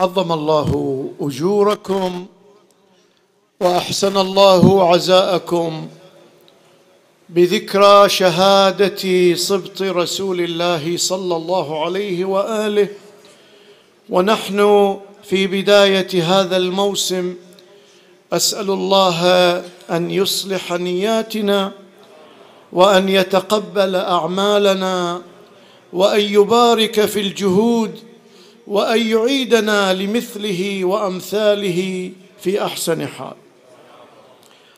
عظم الله أجوركم وأحسن الله عزاءكم بذكرى شهادة سبط رسول الله صلى الله عليه وآله. ونحن في بداية هذا الموسم أسأل الله أن يصلح نياتنا وأن يتقبل أعمالنا وأن يبارك في الجهود وأن يعيدنا لمثله وأمثاله في أحسن حال.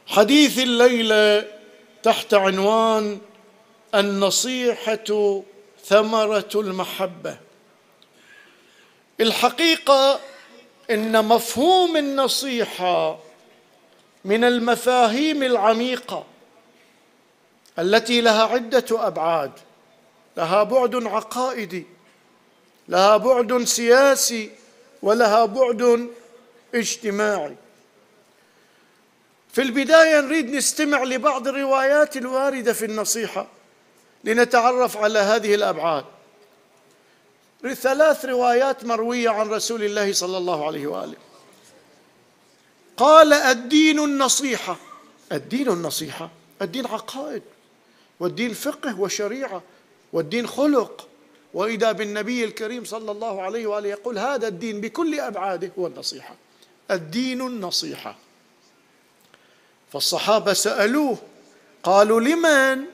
حديث الليلة تحت عنوان النصيحة ثمرة المحبة. الحقيقة إن مفهوم النصيحة من المفاهيم العميقة التي لها عدة أبعاد لها بعد عقائدي. لها بعد سياسي ولها بعد اجتماعي. في البداية نريد نستمع لبعض الروايات الواردة في النصيحة لنتعرف على هذه الأبعاد. ثلاث روايات مروية عن رسول الله صلى الله عليه وآله. قال الدين النصيحة. الدين النصيحة الدين عقائد والدين فقه وشريعة والدين خلق. وإذا بالنبي الكريم صلى الله عليه وآله يقول هذا الدين بكل أبعاده هو النصيحة. الدين النصيحة. فالصحابة سألوه قالوا لمن؟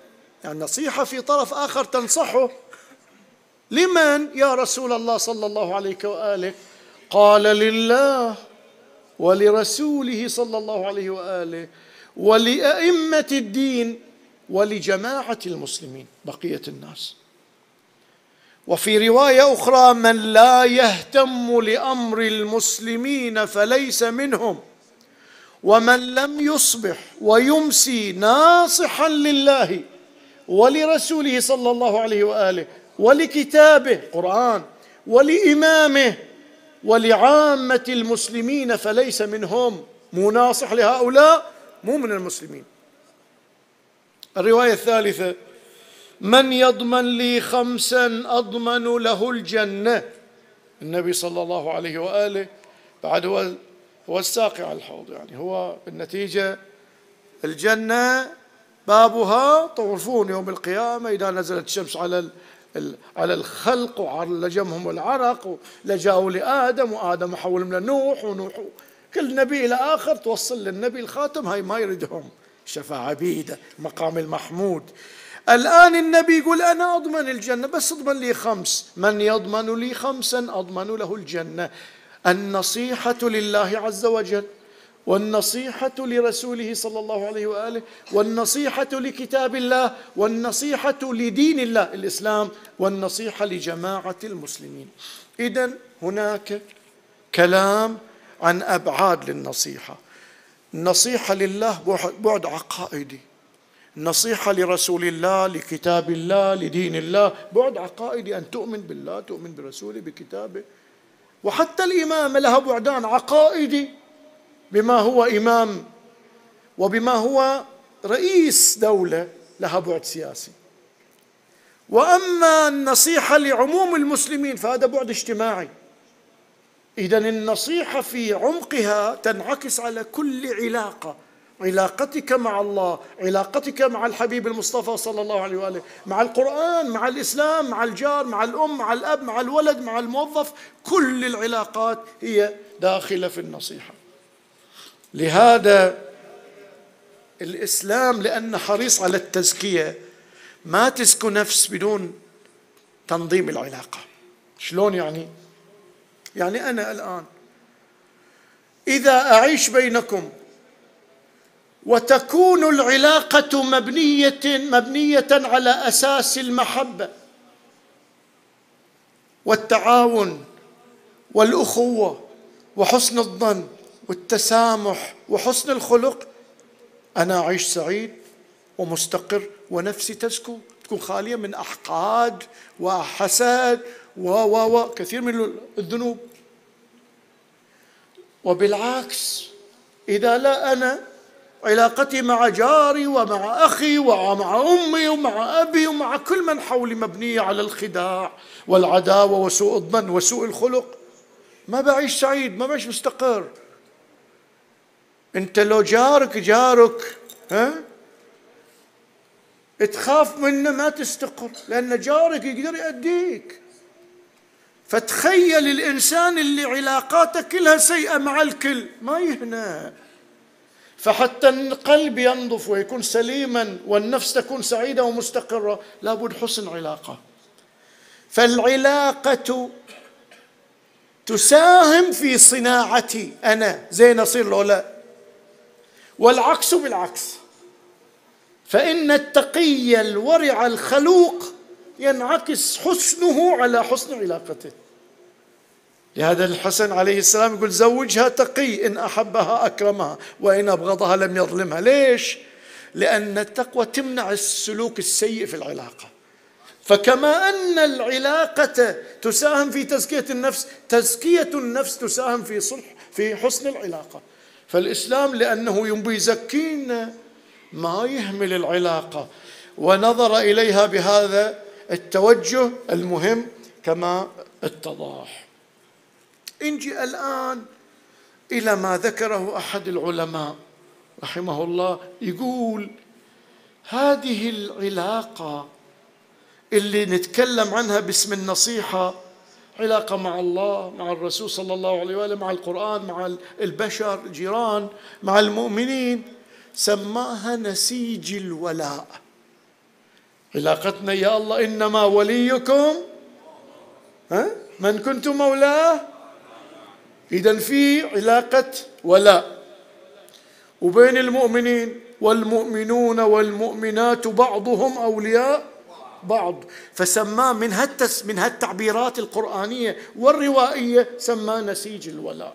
يعني النصيحه في طرف آخر تنصحه. لمن يا رسول الله صلى الله عليه وآله؟ قال لله ولرسوله صلى الله عليه وآله ولأئمة الدين ولجماعة المسلمين بقية الناس. وفي رواية أخرى من لا يهتم لأمر المسلمين فليس منهم ومن لم يصبح ويمسي ناصحا لله ولرسوله صلى الله عليه وآله ولكتابه قرآن ولإمامه ولعامة المسلمين فليس منهم. مو ناصح لهؤلاء مو من المسلمين. الرواية الثالثة من يضمن لي خمسا أضمن له الجنة. النبي صلى الله عليه وآله بعد هو هو الساقي على الحوض يعني. هو بالنتيجة الجنة بابها طرفون يوم القيامة. إذا نزلت الشمس على على الخلق وعلجمهم العرق لجاوا لآدم وآدم حولهم لنوح ونوح. كل نبي إلى آخر توصل للنبي الخاتم. هاي ما يردهم شفاعة بيدة. مقام المحمود. الآن النبي يقول أنا أضمن الجنة بس أضمن لي خمس. من يضمن لي خمسا أضمن له الجنة. النصيحة لله عز وجل والنصيحة لرسوله صلى الله عليه وآله والنصيحة لكتاب الله والنصيحة لدين الله الإسلام والنصيحة لجماعة المسلمين. إذا هناك كلام عن أبعاد للنصيحة. النصيحة لله بعد عقائدي. النصيحة لرسول الله لكتاب الله لدين الله. بعد عقائدي أن تؤمن بالله تؤمن برسوله بكتابه. وحتى الإمامة لها بعدان عقائدي بما هو إمام وبما هو رئيس دولة لها بعد سياسي. وأما النصيحة لعموم المسلمين فهذا بعد اجتماعي. إذا النصيحة في عمقها تنعكس على كل علاقة. علاقتك مع الله علاقتك مع الحبيب المصطفى صلى الله عليه وآله مع القرآن مع الإسلام مع الجار مع الأم مع الأب مع الولد مع الموظف كل العلاقات هي داخلة في النصيحة. لهذا الإسلام لأنه حريص على التزكية ما تزكو نفس بدون تنظيم العلاقة. شلون يعني؟ يعني أنا الآن إذا أعيش بينكم وتكون العلاقة مبنيه مبنية على أساس المحبة والتعاون والأخوة وحسن الظن والتسامح وحسن الخلق. أنا أعيش سعيد ومستقر ونفسي تزكو تكون خالية من أحقاد وحسد و و و كثير من الذنوب. وبالعكس إذا لا أنا علاقتي مع جاري ومع أخي ومع أمي ومع أبي ومع كل من حولي مبنيه على الخداع والعداوة وسوء الظن وسوء الخلق. ما بعيش سعيد ما بعيش مستقر. أنت لو جارك جارك ها؟ تخاف منه ما تستقر لأن جارك يقدر يأديك. فتخيل الإنسان اللي علاقاته كلها سيئة مع الكل ما يهنى فحتى القلب ينظف ويكون سليما والنفس تكون سعيدة ومستقرة لابد حسن علاقة. فالعلاقة تساهم في صناعتي أنا زين أصير لو لا؟ والعكس بالعكس. فإن التقي الورع الخلوق ينعكس حسنه على حسن علاقته. لهذا الحسن عليه السلام يقول زوجها تقي إن أحبها أكرمها وإن أبغضها لم يظلمها. ليش؟ لأن التقوى تمنع السلوك السيء في العلاقة. فكما أن العلاقة تساهم في تزكية النفس تزكية النفس تساهم في صلح في حسن العلاقة. فالإسلام لأنه ينبي يزكينا ما يهمل العلاقة. ونظر إليها بهذا التوجه المهم كما اتضح نجي الآن إلى ما ذكره أحد العلماء رحمه الله يقول هذه العلاقة اللي نتكلم عنها باسم النصيحة علاقة مع الله مع الرسول صلى الله عليه وآله مع القرآن مع البشر الجيران مع المؤمنين سماها نسيج الولاء. علاقتنا يا الله إنما وليكم ها؟ من كنت مولاه؟ إذا في علاقة ولاء وبين المؤمنين والمؤمنون والمؤمنات بعضهم أولياء بعض. فسماه من هالتس من هالتعبيرات القرآنية والروائية سماه نسيج الولاء.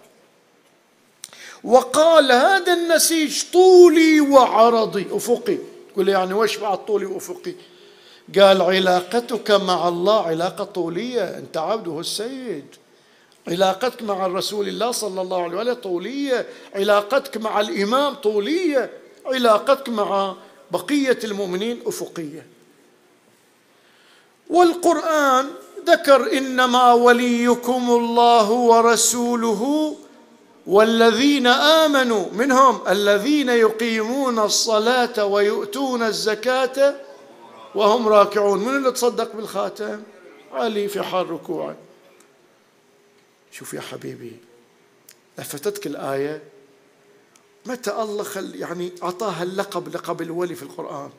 وقال هذا النسيج طولي وعرضي. أفقي. تقول يعني وش بعد طولي وأفقي؟ قال علاقتك مع الله علاقة طولية. أنت عبده السيد. علاقتك مع الرسول الله صلى الله عليه وسلم طولية. علاقتك مع الإمام طولية. علاقتك مع بقية المؤمنين أفقية. والقرآن ذكر إنما وليكم الله ورسوله والذين آمنوا منهم الذين يقيمون الصلاة ويؤتون الزكاة وهم راكعون. من اللي تصدق بالخاتم؟ علي في حال ركوعه شوف يا حبيبي لفتتك الآية؟ متى الله خل يعني أعطاها اللقب لقب الولي في القرآن؟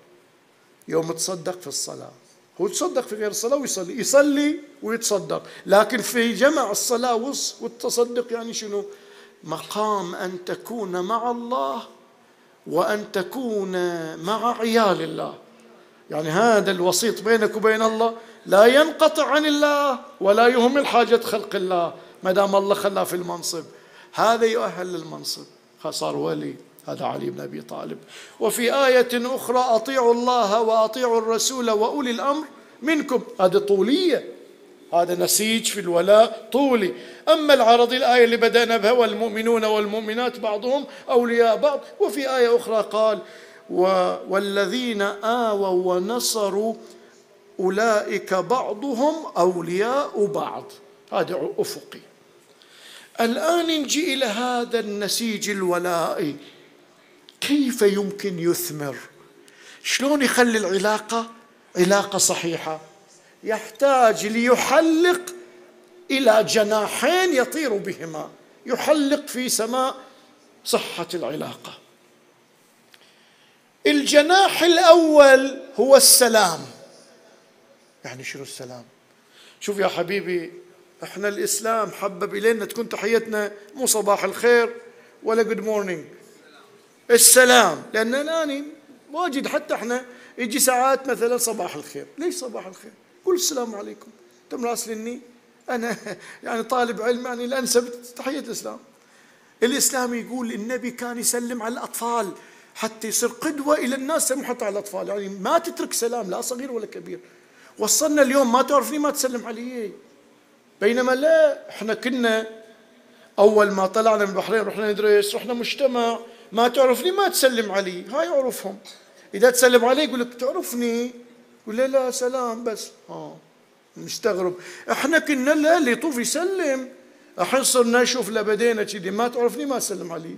يوم تصدق في الصلاة. هو يتصدق في غير الصلاة ويصلي يصلي ويتصدق. لكن في جمع الصلاة والتصدق يعني شنو؟ مقام أن تكون مع الله وأن تكون مع عيال الله. يعني هذا الوسيط بينك وبين الله لا ينقطع عن الله ولا يهمل حاجة خلق الله. ما دام الله خلاه في المنصب. هذا يؤهل للمنصب. صار ولي. هذا علي بن أبي طالب. وفي آية أخرى أطيعوا الله وأطيعوا الرسول وأولي الأمر منكم. هذه طولية. هذا نسيج في الولاء طولي. أما العرض الآية اللي بدأنا بها والمؤمنون والمؤمنات بعضهم أولياء بعض. وفي آية أخرى قال والذين آووا ونصروا أولئك بعضهم أولياء بعض. هذا أفقي. الآن نجي إلى هذا النسيج الولائي. كيف يمكن يثمر؟ شلون يخلي العلاقة علاقة صحيحة؟ يحتاج ليحلق إلى جناحين يطير بهما. يحلق في سماء صحة العلاقة. الجناح الأول هو السلام. يعني شنو السلام؟ شوف يا حبيبي إحنا الإسلام حبب إلينا تكون تحيتنا مو صباح الخير ولا good morning السلام. لأن الان واجد حتى إحنا يجي ساعات مثلا صباح الخير. ليش صباح الخير؟ قول السلام عليكم. انت مراسلني أنا يعني طالب علم يعني الانسب تحية الإسلام. الإسلام يقول النبي كان يسلم على الأطفال حتى يصير قدوة إلى الناس سلم حتى على الأطفال. يعني ما تترك سلام لا صغير ولا كبير. وصلنا اليوم ما تعرفني ما تسلم علي. بينما لا إحنا كنا أول ما طلعنا من البحرين رحنا ندرس رحنا مجتمع. ما تعرفني؟ ما تسلم علي. هاي يعرفهم إذا تسلم علي يقول لك تعرفني؟ يقول لا لا سلام بس. آه مستغرب. إحنا كنا لا اللي يطوف يسلم. الحين صرنا نشوف لبدينا كذي. ما تعرفني؟ ما اسلم عليه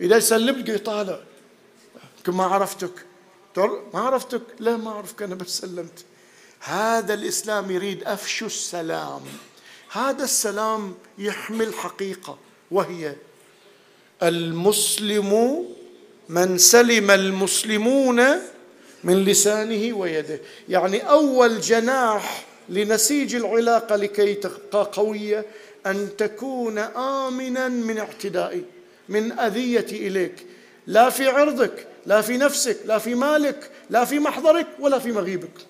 إذا سلمت يطالع ما عرفتك. ما عرفتك؟ لا ما أعرفك أنا بس سلمت. هذا الإسلام يريد أفشو السلام. هذا السلام يحمل حقيقة وهي المسلم من سلم المسلمون من لسانه ويده. يعني أول جناح لنسيج العلاقة لكي تبقى قوية أن تكون امنا من اعتدائي من أذيتي إليك. لا في عرضك لا في نفسك لا في مالك لا في محضرك ولا في مغيبك.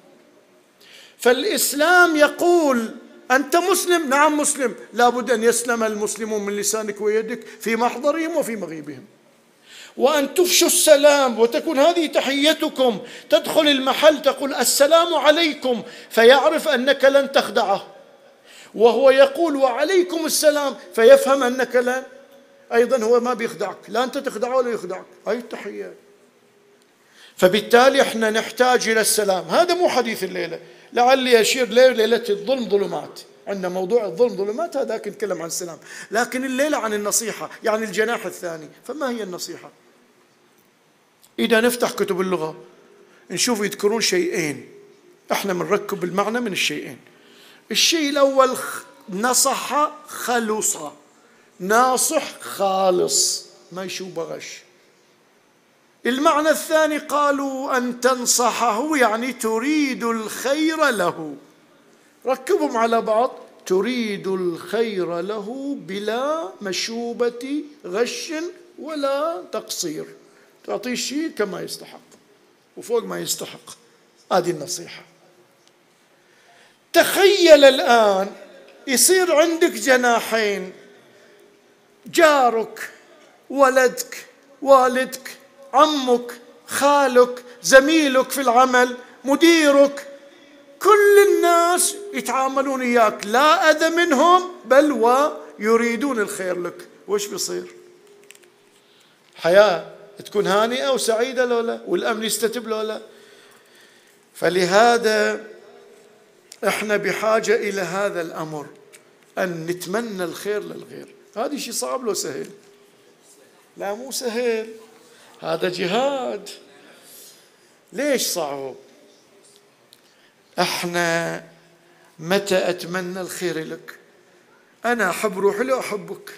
فالإسلام يقول أنت مسلم؟ نعم مسلم. لابد أن يسلم المسلمون من لسانك ويدك في محضرهم وفي مغيبهم. وأن تفشوا السلام وتكون هذه تحيتكم. تدخل المحل تقول السلام عليكم فيعرف أنك لن تخدعه. وهو يقول وعليكم السلام فيفهم أنك لا أيضا هو ما بيخدعك. لا أنت تخدعه ولا يخدعك. هاي التحية. فبالتالي إحنا نحتاج إلى السلام. هذا مو حديث الليلة. لعلي اشير ليله الظلم ظلمات. عندنا موضوع الظلم ظلمات هذاك نتكلم عن السلام. لكن الليلة عن النصيحة يعني الجناح الثاني. فما هي النصيحة؟ إذا نفتح كتب اللغة نشوف يذكرون شيئين. إحنا بنركب المعنى من الشيئين. الشيء الأول نصح خلص ناصح خالص. ما يشوب غش المعنى الثاني قالوا أن تنصحه يعني تريد الخير له. ركبهم على بعض. تريد الخير له بلا مشوبة غش ولا تقصير. تعطيه الشيء كما يستحق وفوق ما يستحق. هذه النصيحة. تخيل الآن يصير عندك جناحين جارك ولدك والدك عمك خالك زميلك في العمل مديرك. كل الناس يتعاملون وياك لا أذى منهم بل ويريدون الخير لك. وش بيصير؟ حياة تكون هانئة وسعيدة لولا والأمن يستتب لولا فلهذا إحنا بحاجة إلى هذا الأمر أن نتمنى الخير للغير. هذا شيء صعب لو سهل. لا مو سهل. هذا جهاد. ليش صعب؟ إحنا متى أتمنى الخير لك؟ أنا أحب روحي لو أحبك.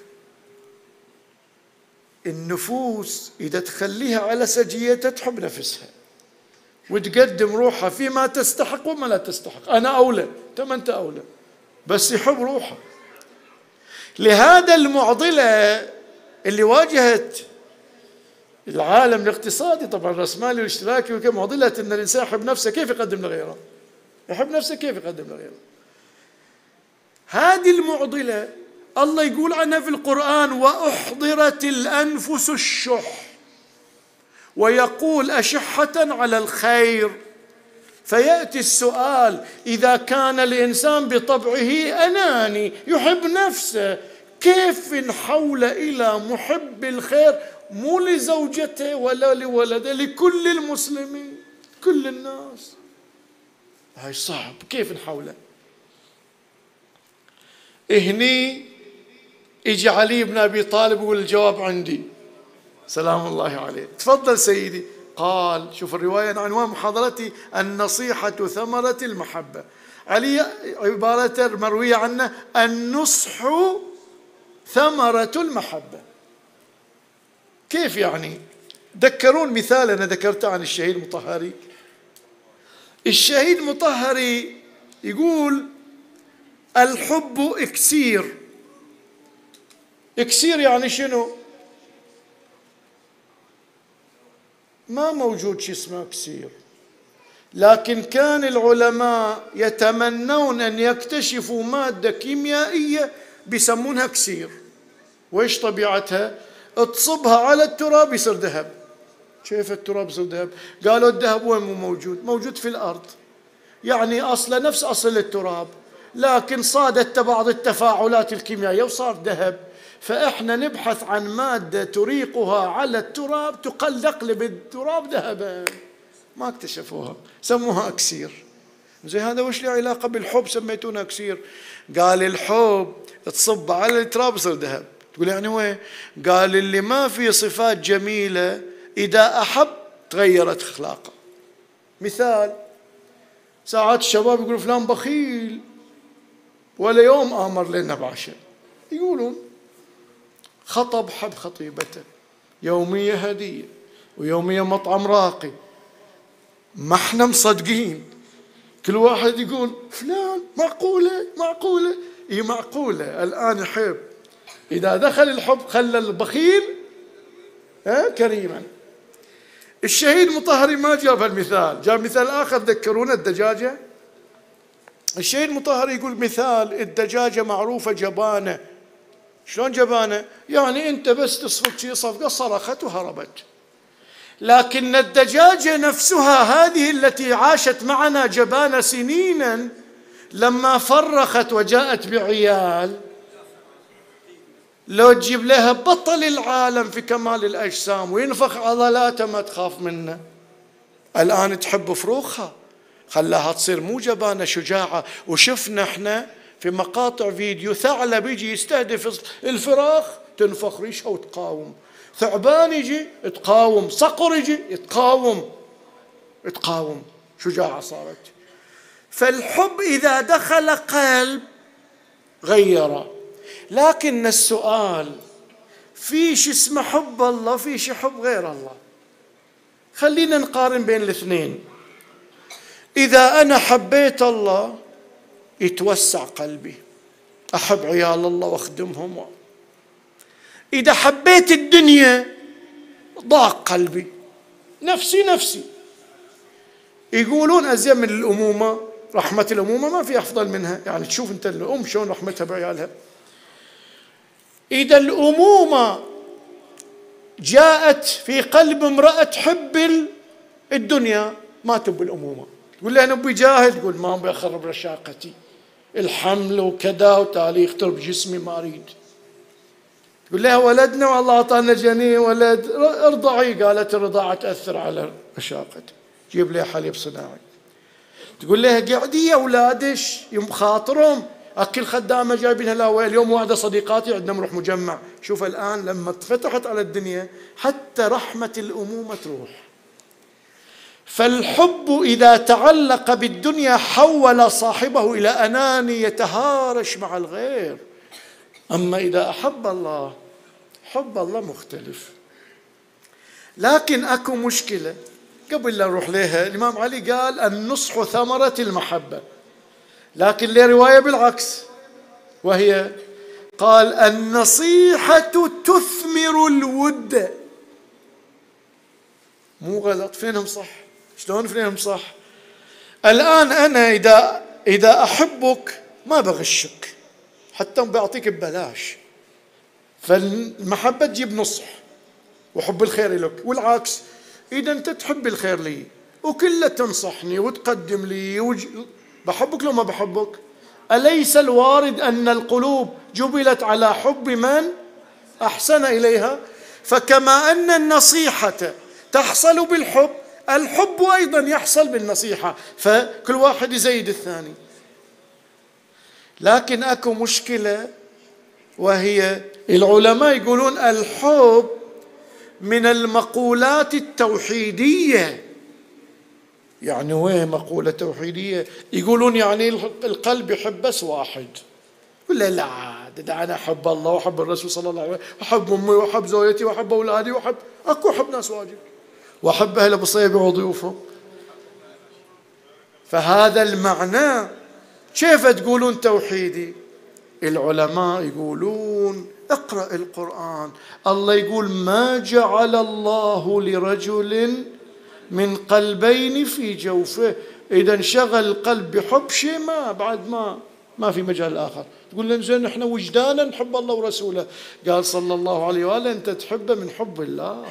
النفوس إذا تخليها على سجيتها تحب نفسها. وتقدم روحها فيما تستحق وما لا تستحق. أنا أولى. ما أنت أولى. بس يحب روحه. لهذا المعضلة اللي واجهت العالم الاقتصادي طبعا الرأسمالي والاشتراكي وكم معضلة أن الإنسان يحب نفسه كيف يقدم لغيره؟ يحب نفسه كيف يقدم لغيره؟ هذه المعضلة الله يقول عنها في القرآن وأحضرت الأنفس الشح ويقول أشحة على الخير. فيأتي السؤال إذا كان الإنسان بطبعه أناني يحب نفسه كيف نحول إلى محب الخير؟ مو لزوجته ولا لولده لكل المسلمين كل الناس. هاي صعب كيف نحوله هني اجى علي بن أبي طالب يقول الجواب عندي. سلام الله عليه. تفضل سيدي. قال شوف الرواية عنوان محاضرتي النصيحة ثمرة المحبة. علي عبارة مروية عنه النصح ثمرة المحبة. كيف يعني؟ ذكرون مثال أنا ذكرته عن الشهيد المطهري. الشهيد المطهري يقول الحب إكسير. إكسير يعني شنو؟ ما موجود شيء اسمه إكسير. لكن كان العلماء يتمنون أن يكتشفوا مادة كيميائية بيسمونها إكسير. وإيش طبيعتها؟ تصبها على التراب يصير ذهب. كيف التراب يصير ذهب؟ قالوا الذهب وين مو موجود؟ موجود في الأرض. يعني أصله نفس أصل التراب لكن صادت بعض التفاعلات الكيميائية وصار ذهب. فإحنا نبحث عن مادة تريقها على التراب تقلق التراب ذهبا. ما اكتشفوها. سموها أكسير. زي هذا وش له علاقة بالحب؟ سميتونه كسير قال الحب تصب على التراب يصير ذهب. تقول يعني وين؟ قال اللي ما في صفات جميلة إذا أحب تغيرت أخلاقه. مثال ساعات الشباب يقولوا فلان بخيل ولا يوم آمر لنا بعشاء. يقولون خطب حب خطيبته يومية هدية ويومية مطعم راقي. ما إحنا مصدقين. كل واحد يقول فلان معقولة معقولة. إي معقولة. الآن يحب. إذا دخل الحب خلى البخيل كريما. الشهيد مطهري ما جاب المثال جاب مثال آخر ذكرونا الدجاجة؟ الشهيد مطهري يقول مثال الدجاجة معروفة جبانة. شلون جبانة؟ يعني أنت بس تصفق شي صفقة صرخت وهربت. لكن الدجاجة نفسها هذه التي عاشت معنا جبانة سنينا لما فرخت وجاءت بعيال لو تجيب لها بطل العالم في كمال الأجسام وينفخ عضلاته ما تخاف منه. الآن تحب فروخها. خلاها تصير مو جبانة شجاعة. وشفنا إحنا في مقاطع فيديو ثعلب يجي يستهدف الفراخ تنفخ ريشها وتقاوم. ثعبان يجي تقاوم صقر يجي يتقاوم. تقاوم شجاعة صارت. فالحب إذا دخل قلب غيره. لكن السؤال في شيء اسمه حب الله في شيء حب غير الله. خلينا نقارن بين الاثنين. إذا أنا حبيت الله يتوسع قلبي. أحب عيال الله وأخدمهم. إذا حبيت الدنيا ضاق قلبي. نفسي نفسي. يقولون أزين من الأمومة رحمة الأمومة ما في أفضل منها. يعني تشوف أنت الأم شلون رحمتها بعيالها. إذا الأمومة جاءت في قلب امرأة تحب الدنيا ما تب الأمومة تقول لها نبي جاهد تقول ما أبي أخرب رشاقتي. الحمل وكذا وتالي يخترب جسمي ما أريد. تقول لها ولدنا والله أعطانا جنين ولد. ارضعي. قالت الرضاعة تأثر على رشاقتي. جيب لها حليب صناعي. تقول لها قعدي يا أولادش يوم خاطرهم. أكل خدامة جايبينها لا اليوم واحدة صديقاتي عندنا نروح مجمع. شوف الآن لما اتفتحت على الدنيا حتى رحمة الأمومة تروح. فالحب إذا تعلق بالدنيا حول صاحبه إلى أناني يتهارش مع الغير. أما إذا أحب الله حب الله مختلف. لكن أكو مشكلة. قبل لا نروح لها الإمام علي قال النصح ثمرة المحبة. لكن له رواية بالعكس؟ وهي قال النصيحة تثمر الود. مو غلط. فينهم صح؟ شلون فينهم صح؟ الآن أنا إذا إذا أحبك ما بغشك. حتى بعطيك ببلاش. فالمحبة تجيب نصح. وحب الخير لك. والعكس إذا أنت تحب الخير لي وكلة تنصحني وتقدم لي. بحبك لو ما بحبك؟ أليس الوارد أن القلوب جبلت على حب من أحسن إليها؟ فكما أن النصيحة تحصل بالحب الحب أيضا يحصل بالنصيحة. فكل واحد يزيد الثاني. لكن أكو مشكلة وهي العلماء يقولون الحب من المقولات التوحيدية. يعني وين مقولة توحيدية؟ يقولون يعني القلب يحب بس واحد. ولا لا ده أنا أحب الله وأحب الرسول صلى الله عليه وسلم وأحب أمي وأحب زوجتي وأحب أولادي وأحب أكو أحب ناس واجد. وأحب أهل بصيبة وضيوفهم. فهذا المعنى كيف تقولون توحيدي؟ العلماء يقولون اقرأ القرآن. الله يقول ما جعل الله لرجل من قلبين في جوفه. إذا انشغل القلب بحب شيء ما بعد ما ما في مجال آخر. تقول لنا زين إحنا وجدانا نحب الله ورسوله. قال صلى الله عليه وآله أنت تحبه من حب الله.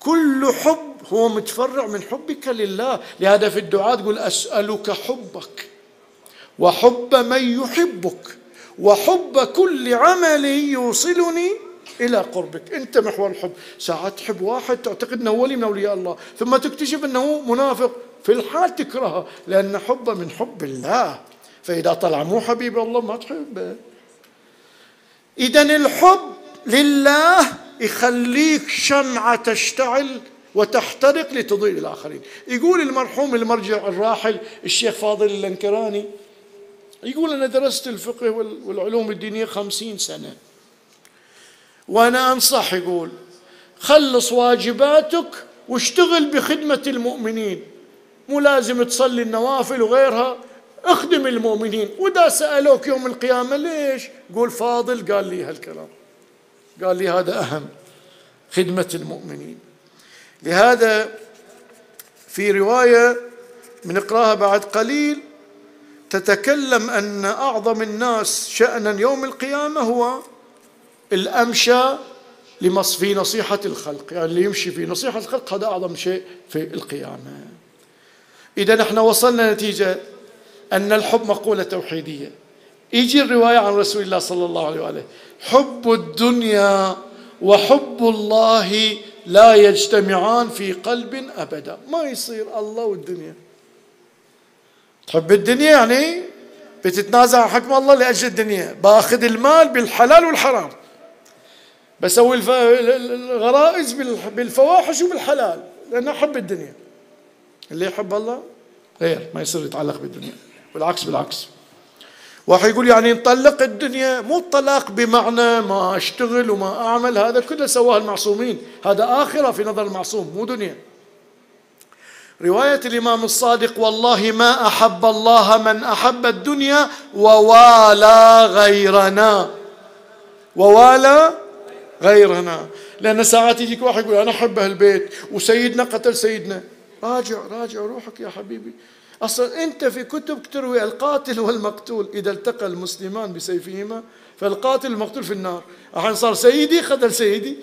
كل حب هو متفرع من حبك لله. لهذا في الدعاء تقول أسألك حبك وحب من يحبك وحب كل عمل يوصلني إلى قربك. أنت محور الحب. ساعات تحب واحد تعتقد أنه ولي من أولياء الله ثم تكتشف أنه منافق. في الحال تكرهه لأن حبه من حب الله. فإذا طلع مو حبيب الله ما تحبه. إذا الحب لله يخليك شمعة تشتعل وتحترق لتضيء الآخرين. يقول المرحوم المرجع الراحل الشيخ فاضل اللنكراني يقول أنا درست الفقه والعلوم الدينية خمسين سنة. وأنا أنصح يقول خلص واجباتك واشتغل بخدمة المؤمنين. مو لازم تصلي النوافل وغيرها اخدم المؤمنين. وإذا سألوك يوم القيامة ليش؟ قول فاضل. قال لي هالكلام. قال لي هذا أهم خدمة المؤمنين. لهذا في رواية بنقراها بعد قليل تتكلم أن أعظم الناس شأنا يوم القيامة هو الأمشى في نصيحة الخلق. يعني اللي يمشي في نصيحة الخلق هذا أعظم شيء في القيامة. إذا نحن وصلنا نتيجة أن الحب مقولة توحيدية. يجي الرواية عن رسول الله صلى الله عليه وآله. حب الدنيا وحب الله لا يجتمعان في قلب أبدا. ما يصير الله والدنيا. تحب الدنيا يعني بتتنازع عن حكم الله لأجل الدنيا. باخذ المال بالحلال والحرام. بسوي الغرائز بالفواحش وبالحلال لأنه أحب الدنيا. اللي يحب الله غير ما يصير يتعلق بالدنيا. والعكس بالعكس. واحد يقول يعني نطلق الدنيا مو الطلاق بمعنى ما أشتغل وما أعمل هذا كله سواه المعصومين. هذا آخرة في نظر المعصوم مو دنيا. رواية الإمام الصادق والله ما أحب الله من أحب الدنيا ووالى غيرنا. ووالى غيرنا لأن ساعات يجيك واحد يقول أنا أحب اهلبيت وسيدنا قتل سيدنا. راجع راجع روحك يا حبيبي. أصلا أنت في كتب تروي القاتل والمقتول. إذا التقى المسلمان بسيفهما فالقاتل المقتول في النار. الحين صار سيدي قتل سيدي.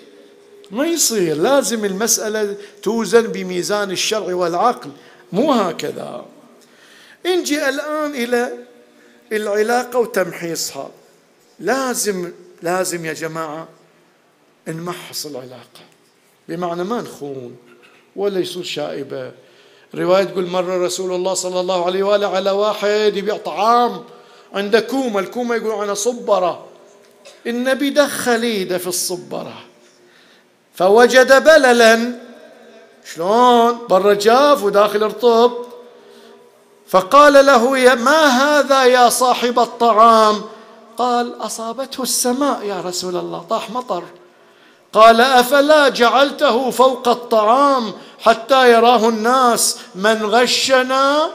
ما يصير. لازم المسألة توزن بميزان الشرع والعقل. مو هكذا. نجي الآن إلى العلاقة وتمحيصها. لازم لازم يا جماعة نمحص العلاقة بمعنى ما نخون ولا يصير شائبة. رواية تقول مر رسول الله صلى الله عليه وآله على واحد يبيع طعام عند كومة الكومة يقولوا عنها صبرة. النبي دخل إيده في الصبرة. فوجد بللا. شلون؟ برا جاف وداخل رطب فقال له يا ما هذا يا صاحب الطعام؟ قال أصابته السماء يا رسول الله طاح مطر. قال أفلا جعلته فوق الطعام حتى يراه الناس من غشنا؟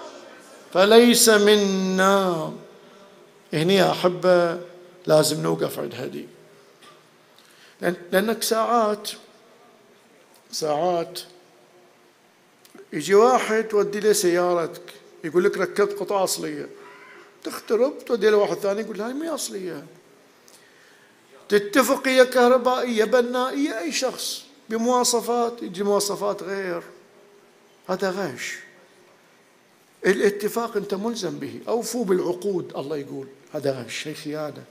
فليس منا. هنا يا أحبة لازم نوقف عند هدي. لأنك ساعات ساعات يجي واحد تودي له سيارتك يقول لك ركبت قطعة أصلية. تخترب تودي له واحد ثاني يقول هاي مي أصلية. تتفقية كهربائية بنائية أي شخص بمواصفات يجي مواصفات غير. هذا غش. الاتفاق أنت ملزم به. أوفوا بالعقود الله يقول. هذا غش هي خيانة.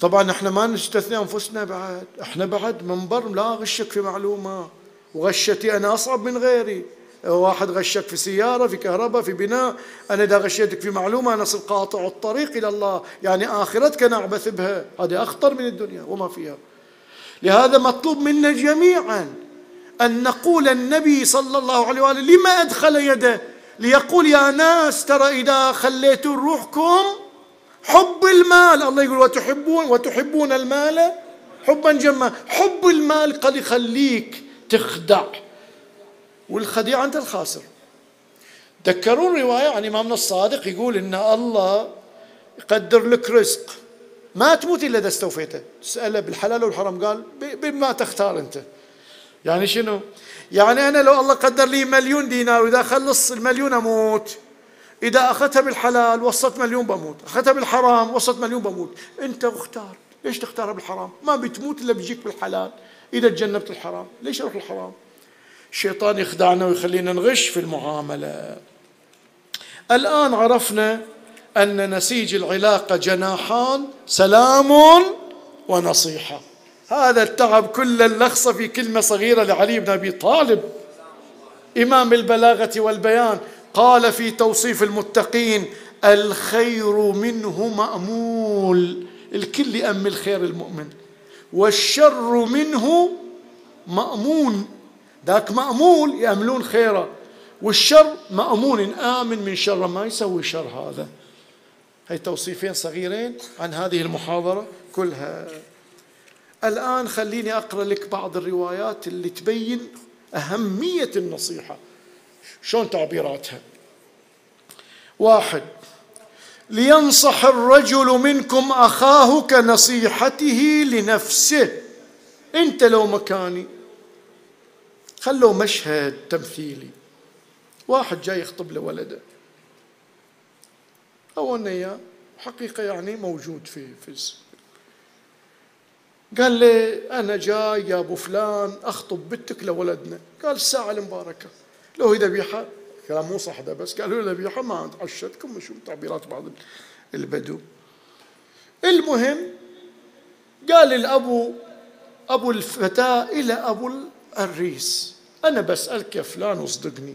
طبعا إحنا ما نستثني أنفسنا بعد. إحنا بعد منبر لا غشك في معلومة. وغشتي أنا أصعب من غيري. واحد غشك في سيارة في كهرباء في بناء. أنا إذا غشيتك في معلومة أنا أصل قاطع الطريق إلى الله. يعني آخرتك نعبث بها. هذه أخطر من الدنيا وما فيها. لهذا مطلوب منا جميعا أن نقول النبي صلى الله عليه وآله لما أدخل يده؟ ليقول يا ناس ترى إذا خليتوا روحكم حب المال. الله يقول وتحبون وتحبون المال؟ حبا جما. حب المال قد يخليك تخدع. والخديعة أنت الخاسر. تذكرون رواية عن إمامنا الصادق يقول إن الله يقدر لك رزق. ما تموت إلا إذا استوفيته. تسأله بالحلال والحرام قال بما تختار أنت. يعني شنو؟ يعني أنا لو الله قدر لي مليون دينار وإذا خلص المليون أموت. إذا أخذتها بالحلال وصلت مليون بموت. أخذتها بالحرام وصلت مليون بموت. أنت اختار ليش تختارها بالحرام؟ ما بتموت إلا بيجيك بالحلال. إذا تجنبت الحرام ليش أروح الحرام؟ الشيطان يخدعنا ويخلينا نغش في المعاملة. الآن عرفنا أن نسيج العلاقة جناحان سلام ونصيحة. هذا التعب كل اللخصة في كلمة صغيرة لعلي بن أبي طالب. إمام البلاغة والبيان قال في توصيف المتقين الخير منه مأمول. الكل يأمل الخير المؤمن. والشر منه مأمون. ذاك مأمول يأملون خيره والشر مأمون آمن من شر ما يسوي شر هذا. هي توصيفين صغيرين عن هذه المحاضرة كلها. الآن خليني أقرأ لك بعض الروايات اللي تبين أهمية النصيحة. شلون تعبيراتها؟ واحد. لينصح الرجل منكم أخاه كنصيحته لنفسه. أنت لو مكاني خلوا مشهد تمثيلي. واحد جاي يخطب لولده. أو إنه اياه حقيقة يعني موجود في في قال لي أنا جاي يا أبو فلان أخطب بنتك لولدنا. قال الساعة المباركة. لو هي ذبيحه كلام مو صح ده بس. قالوا له ذبيحه ما عشتكم. شو تعبيرات بعض البدو. المهم قال الابو أبو الفتاة إلى أبو الريس أنا بسألك يا فلان واصدقني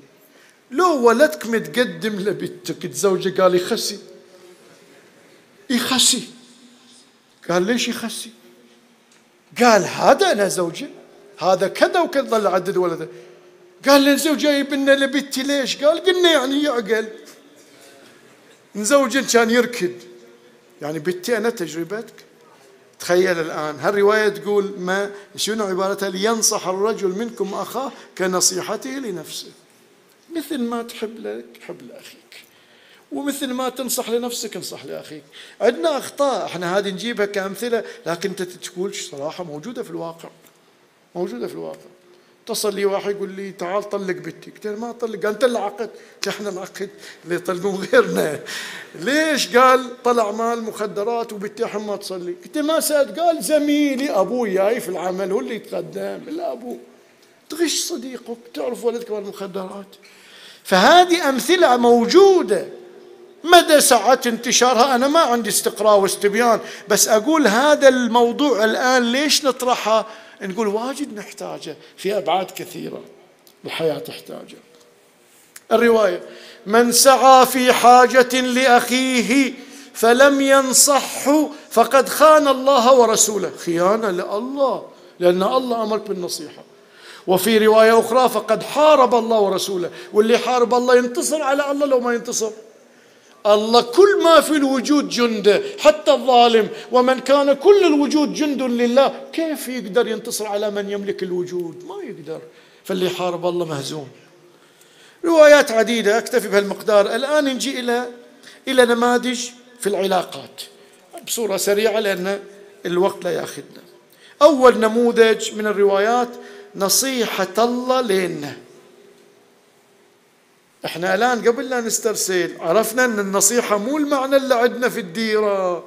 لو ولدك متقدم لبنتك تزوجه قال يخسي يخسي. قال ليش يخسي؟ قال هذا أنا زوجي هذا كذا وكذا ظل عدد ولده. قال لي زوج جايب لنا لبنتي ليش؟ قال قلنا يعني يعقل نزوج كان يركد. يعني بنتي أنا تجربتك. تخيل الآن هالرواية تقول ما شنو عبارتها؟ لينصح الرجل منكم أخاه كنصيحته لنفسه. مثل ما تحب لك حب لأخيك. ومثل ما تنصح لنفسك انصح لأخيك. عندنا أخطاء إحنا هذه نجيبها كأمثلة لكن أنت تقول صراحة موجودة في الواقع. موجودة في الواقع. اتصل لي واحد يقول لي تعال طلق بنتي. قلت له ما اطلق انت اللي عقد إحنا نعقد اللي يطلقون غيرنا. ليش؟ قال طلع مال مخدرات وبنتي ما تصلي. قلت ما سأل قال زميلي أبوي جاي في العمل هو اللي يتقدم لا ابوه تغش صديقك تعرف ولدك المخدرات فهذه أمثلة موجودة. مدى سعة انتشارها؟ أنا ما عندي استقراء واستبيان بس أقول هذا الموضوع الآن ليش نطرحه نقول واجد نحتاجه في أبعاد كثيرة الحياة تحتاجه. الرواية من سعى في حاجة لأخيه فلم ينصحه فقد خان الله ورسوله. خيانة لله لأن الله أمرك بالنصيحة. وفي رواية أخرى فقد حارب الله ورسوله. واللي حارب الله ينتصر على الله لو ما ينتصر. الله كل ما في الوجود جنده حتى الظالم. ومن كان كل الوجود جند لله كيف يقدر ينتصر على من يملك الوجود؟ ما يقدر. فاللي حارب الله مهزوم. روايات عديدة أكتفي بهالمقدار. الآن نجي إلى إلى نماذج في العلاقات. بصورة سريعة لأن الوقت لا ياخذنا. أول نموذج من الروايات نصيحة الله لنا إحنا الآن قبل لا نسترسل عرفنا أن النصيحة مو المعنى اللي عندنا في الديرة.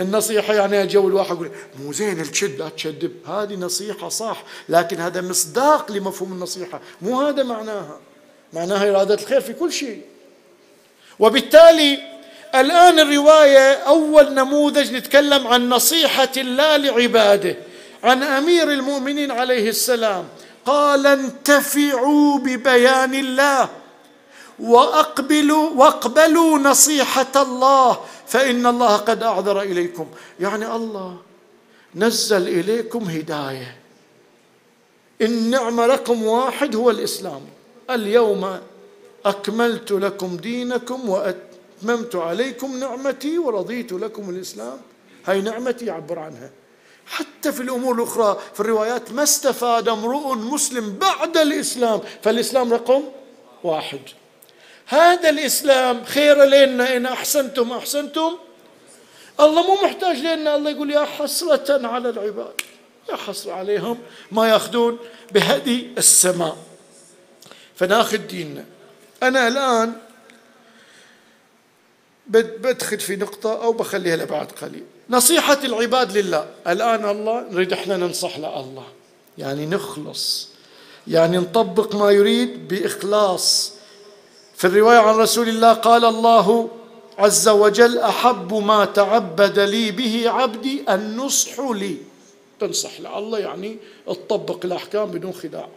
النصيحة يعني جو الواحد يقول مو زين الشد لا تشدب هذه نصيحة صح لكن هذا مصداق لمفهوم النصيحة مو هذا معناها. معناها إرادة الخير في كل شيء. وبالتالي الآن الرواية أول نموذج نتكلم عن نصيحة الله لعباده. عن أمير المؤمنين عليه السلام قال انتفعوا ببيان الله. واقبلوا وأقبلوا نصيحة الله فإن الله قد أعذر إليكم. يعني الله نزل إليكم هداية. النعمه رقم واحد هو الإسلام. اليوم أكملت لكم دينكم وأتممت عليكم نعمتي ورضيت لكم الإسلام. هاي نعمتي يعبر عنها. حتى في الأمور الأخرى في الروايات ما استفاد امرؤ مسلم بعد الإسلام فالإسلام رقم واحد. هذا الإسلام خير لنا إن أحسنتم أحسنتم. الله مو محتاج لنا الله يقول يا حسرة على العباد يا حسرة عليهم ما يأخذون بهدي السماء. فناخذ ديننا. أنا الآن بدخل في نقطة أو بخليها لبعد قليل. نصيحة العباد لله. الآن الله نريد إحنا ننصح لله. يعني نخلص. يعني نطبق ما يريد بإخلاص. في الرواية عن رسول الله قال الله عز وجل أحب ما تعبد لي به عبدي النصح لي. تنصح الله يعني تطبق الأحكام بدون خداع.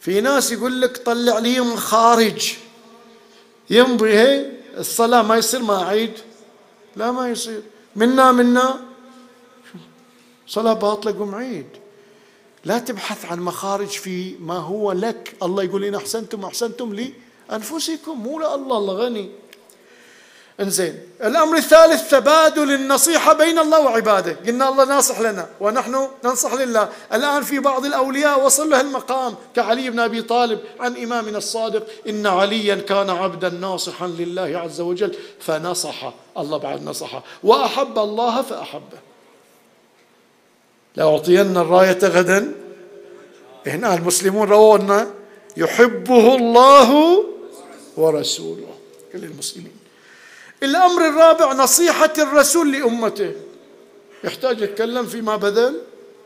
في ناس يقول لك طلع لي خارج. يمضي هي الصلاة ما يصير ما أعيد. لا ما يصير. منا منا. صلاة باطلة قم عيد. لا تبحث عن مخارج في ما هو لك. الله يقول إن أحسنتم أحسنتم لأنفسكم مو لا الله الله غني. إنزين الأمر الثالث تبادل النصيحة بين الله وعباده. قلنا الله ناصح لنا ونحن ننصح لله. الآن في بعض الأولياء وصل له المقام كعلي بن أبي طالب عن إمامنا الصادق إن عليا كان عبدا ناصحا لله عز وجل فنصح. الله بعد نصحه وأحب الله فأحبه. لأعطين الراية غدا. هنا المسلمون رونا يحبه الله ورسوله. كل المسلمين. الأمر الرابع نصيحة الرسول لأمته. يحتاج يتكلم فيما بذل.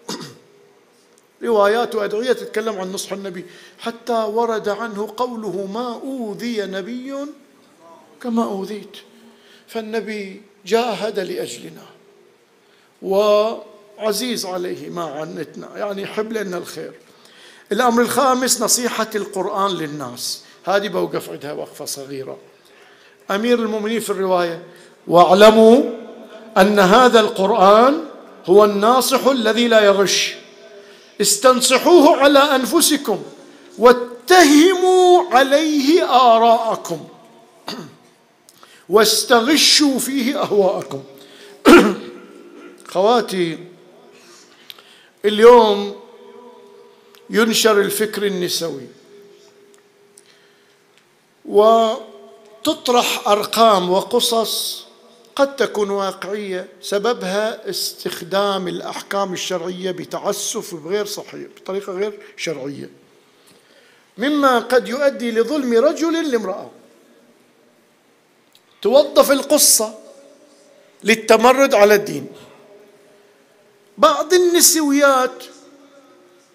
روايات وأدعية تتكلم عن نصح النبي. حتى ورد عنه قوله ما أوذي نبي كما أوذيت. فالنبي جاهد لأجلنا. وعزيز عليه ما عنتنا. يعني يحب لنا الخير. الأمر الخامس نصيحة القرآن للناس. هذه بوقف عندها وقفة صغيرة. أمير المؤمنين في الرواية واعلموا أن هذا القرآن هو الناصح الذي لا يغش. استنصحوه على أنفسكم واتهموا عليه آراءكم. واستغشوا فيه أهواءكم. خواتي اليوم ينشر الفكر النسوي. و تطرح أرقام وقصص قد تكون واقعية سببها استخدام الأحكام الشرعية بتعسف غير صحيح بطريقة غير شرعية. مما قد يؤدي لظلم رجل لامرأة. توظف القصة للتمرد على الدين. بعض النسويات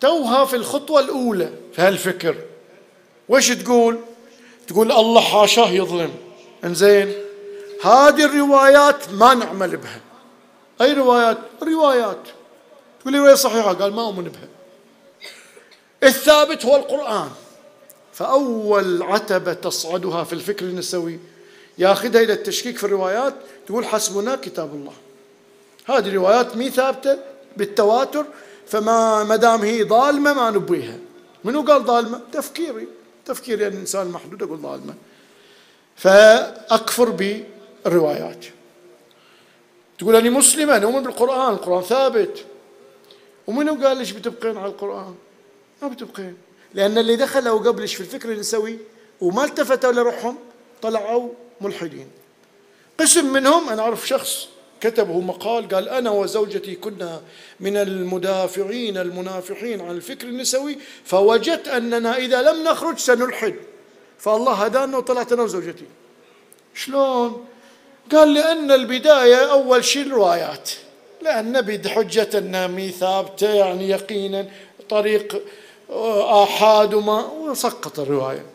توها في الخطوة الأولى في هالفكر. وش تقول؟ تقول الله حاشاه يظلم. إنزين هذه الروايات ما نعمل بها. أي روايات؟ روايات تقول لي روايه صحيحة؟ قال ما أؤمن بها. الثابت هو القرآن. فأول عتبة تصعدها في الفكر النسوي ياخذها إلى التشكيك في الروايات تقول حسبنا كتاب الله. هذه الروايات مي ثابتة بالتواتر فما ما دام هي ظالمة ما نبيها منو قال ظالمة؟ تفكيري. تفكير يعني الإنسان محدود أقول ظالمة. فأكفر بالروايات. تقول أنا مسلمة أنا أؤمن بالقرآن القرآن ثابت. ومنو قال ليش بتبقين على القرآن؟ ما بتبقين. لأن اللي دخلوا قبلش في الفكر النسوي وما التفتوا لروحهم طلعوا ملحدين. قسم منهم أنا أعرف شخص كتبه مقال قال أنا وزوجتي كنا من المدافعين المنافحين عن الفكر النسوي فوجدت أننا إذا لم نخرج سنلحد. فالله هدانا وطلعت أنا وزوجتي. شلون؟ قال لأن البداية أول شيء الروايات. لأن بحجة النامي ثابتة يعني يقينا طريق آه، آحاد وما وسقط الرواية.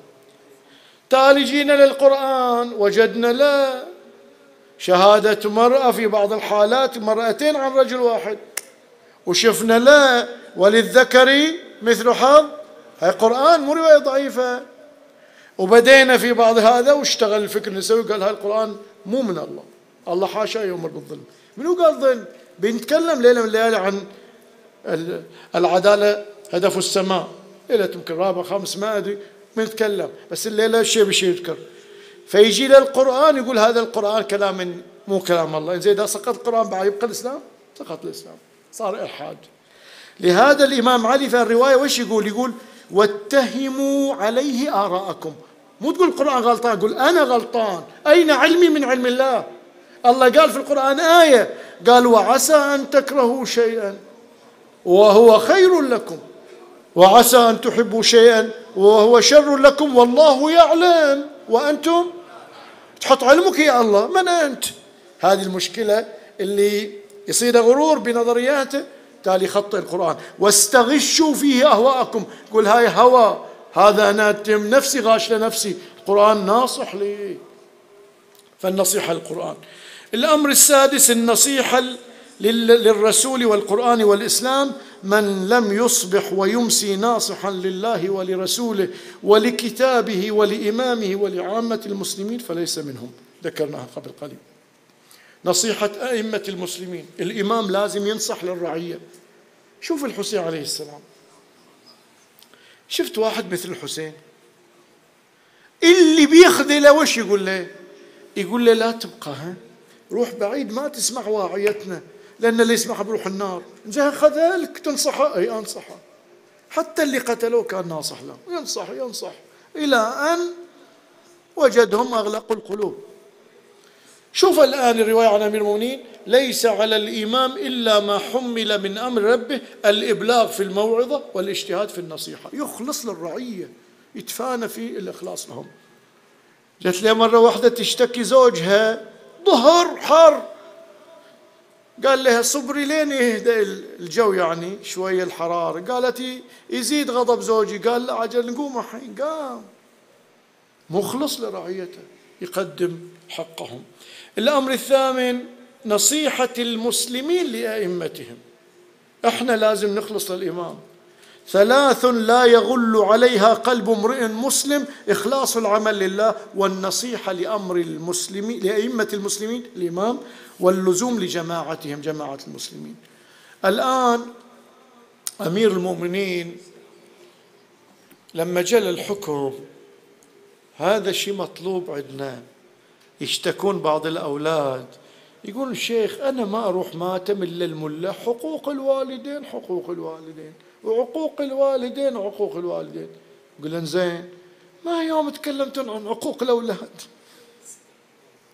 تالي جينا للقرآن وجدنا لا. شهادة مرأة في بعض الحالات مرأتين عن رجل واحد. وشفنا لا وللذكر مثل حظ. هاي قرآن مو رواية ضعيفة. وبدينا في بعض هذا واشتغل الفكر النسوي قال هاي القرآن مو من الله. الله حاشا يؤمر بالظلم. منو قال ظلم؟ بنتكلم ليلة من الليالي عن العدالة هدف السماء. ليلة يمكن رابع خامس ما أدري. بنتكلم. بس الليلة شيء بشيء يذكر. فيجي للقرآن يقول هذا القرآن كلام من مو كلام الله. زين إذا سقط القرآن بعد يبقى الإسلام؟ سقط الإسلام. صار إلحاد. لهذا الإمام علي في الرواية وش يقول؟ يقول واتهموا عليه آراءكم. مو تقول القرآن غلطان قول أنا غلطان. أين علمي من علم الله؟ الله قال في القرآن آية قال وعسى أن تكرهوا شيئا وهو خير لكم. وعسى أن تحبوا شيئا وهو شر لكم والله يعلم. وأنتم تحط علمك يا الله من أنت؟ هذه المشكلة اللي يصير غرور بنظرياته تالي خط القرآن. واستغشوا فيه أهواءكم. قل هاي هوى هذا أنا أتم نفسي غاش لنفسي القرآن ناصح لي. فالنصيحة القرآن. الأمر السادس النصيحة للرسول والقرآن والإسلام من لم يصبح ويمسي ناصحا لله ولرسوله ولكتابه ولإمامه ولعامة المسلمين فليس منهم. ذكرناها قبل قليل. نصيحة أئمة المسلمين الإمام لازم ينصح للرعية. شوف الحسين عليه السلام. شفت واحد مثل الحسين؟ اللي بيخذله وش يقول له؟ يقول له لا تبقى ها؟ روح بعيد ما تسمع واعيتنا. لأن اللي يسمعها بروح النار. زين خذلك تنصحه أي أنصحه حتى اللي قتلوه كان ناصح له. ينصح ينصح. إلى أن وجدهم أغلقوا القلوب. شوف الآن الرواية عن أمير المؤمنين. ليس على الإمام إلا ما حمل من أمر ربه الإبلاغ في الموعظة والاجتهاد في النصيحة. يخلص للرعية. يتفانى في الإخلاص لهم. جت لي مرة واحدة تشتكي زوجها ظهر حر قال لها صبري لين يهدى الجو يعني شوية الحرارة. قالت يزيد غضب زوجي. قال لا عجل نقوم الحين. قام. مخلص لرعيته. يقدم حقهم. الأمر الثامن نصيحة المسلمين لأئمتهم. إحنا لازم نخلص للإمام. ثلاث لا يغل عليها قلب امرئ مسلم إخلاص العمل لله والنصيحة لأمر المسلمين لأئمة المسلمين الإمام واللزوم لجماعتهم جماعة المسلمين. الآن أمير المؤمنين لما جل الحكم هذا شيء مطلوب عندنا. يشتكون بعض الأولاد؟ يقول الشيخ أنا ما أروح ماتم إلا الملة حقوق الوالدين حقوق الوالدين. وعقوق الوالدين وعقوق الوالدين. يقول زين ما يوم تكلمتون عن عقوق الأولاد؟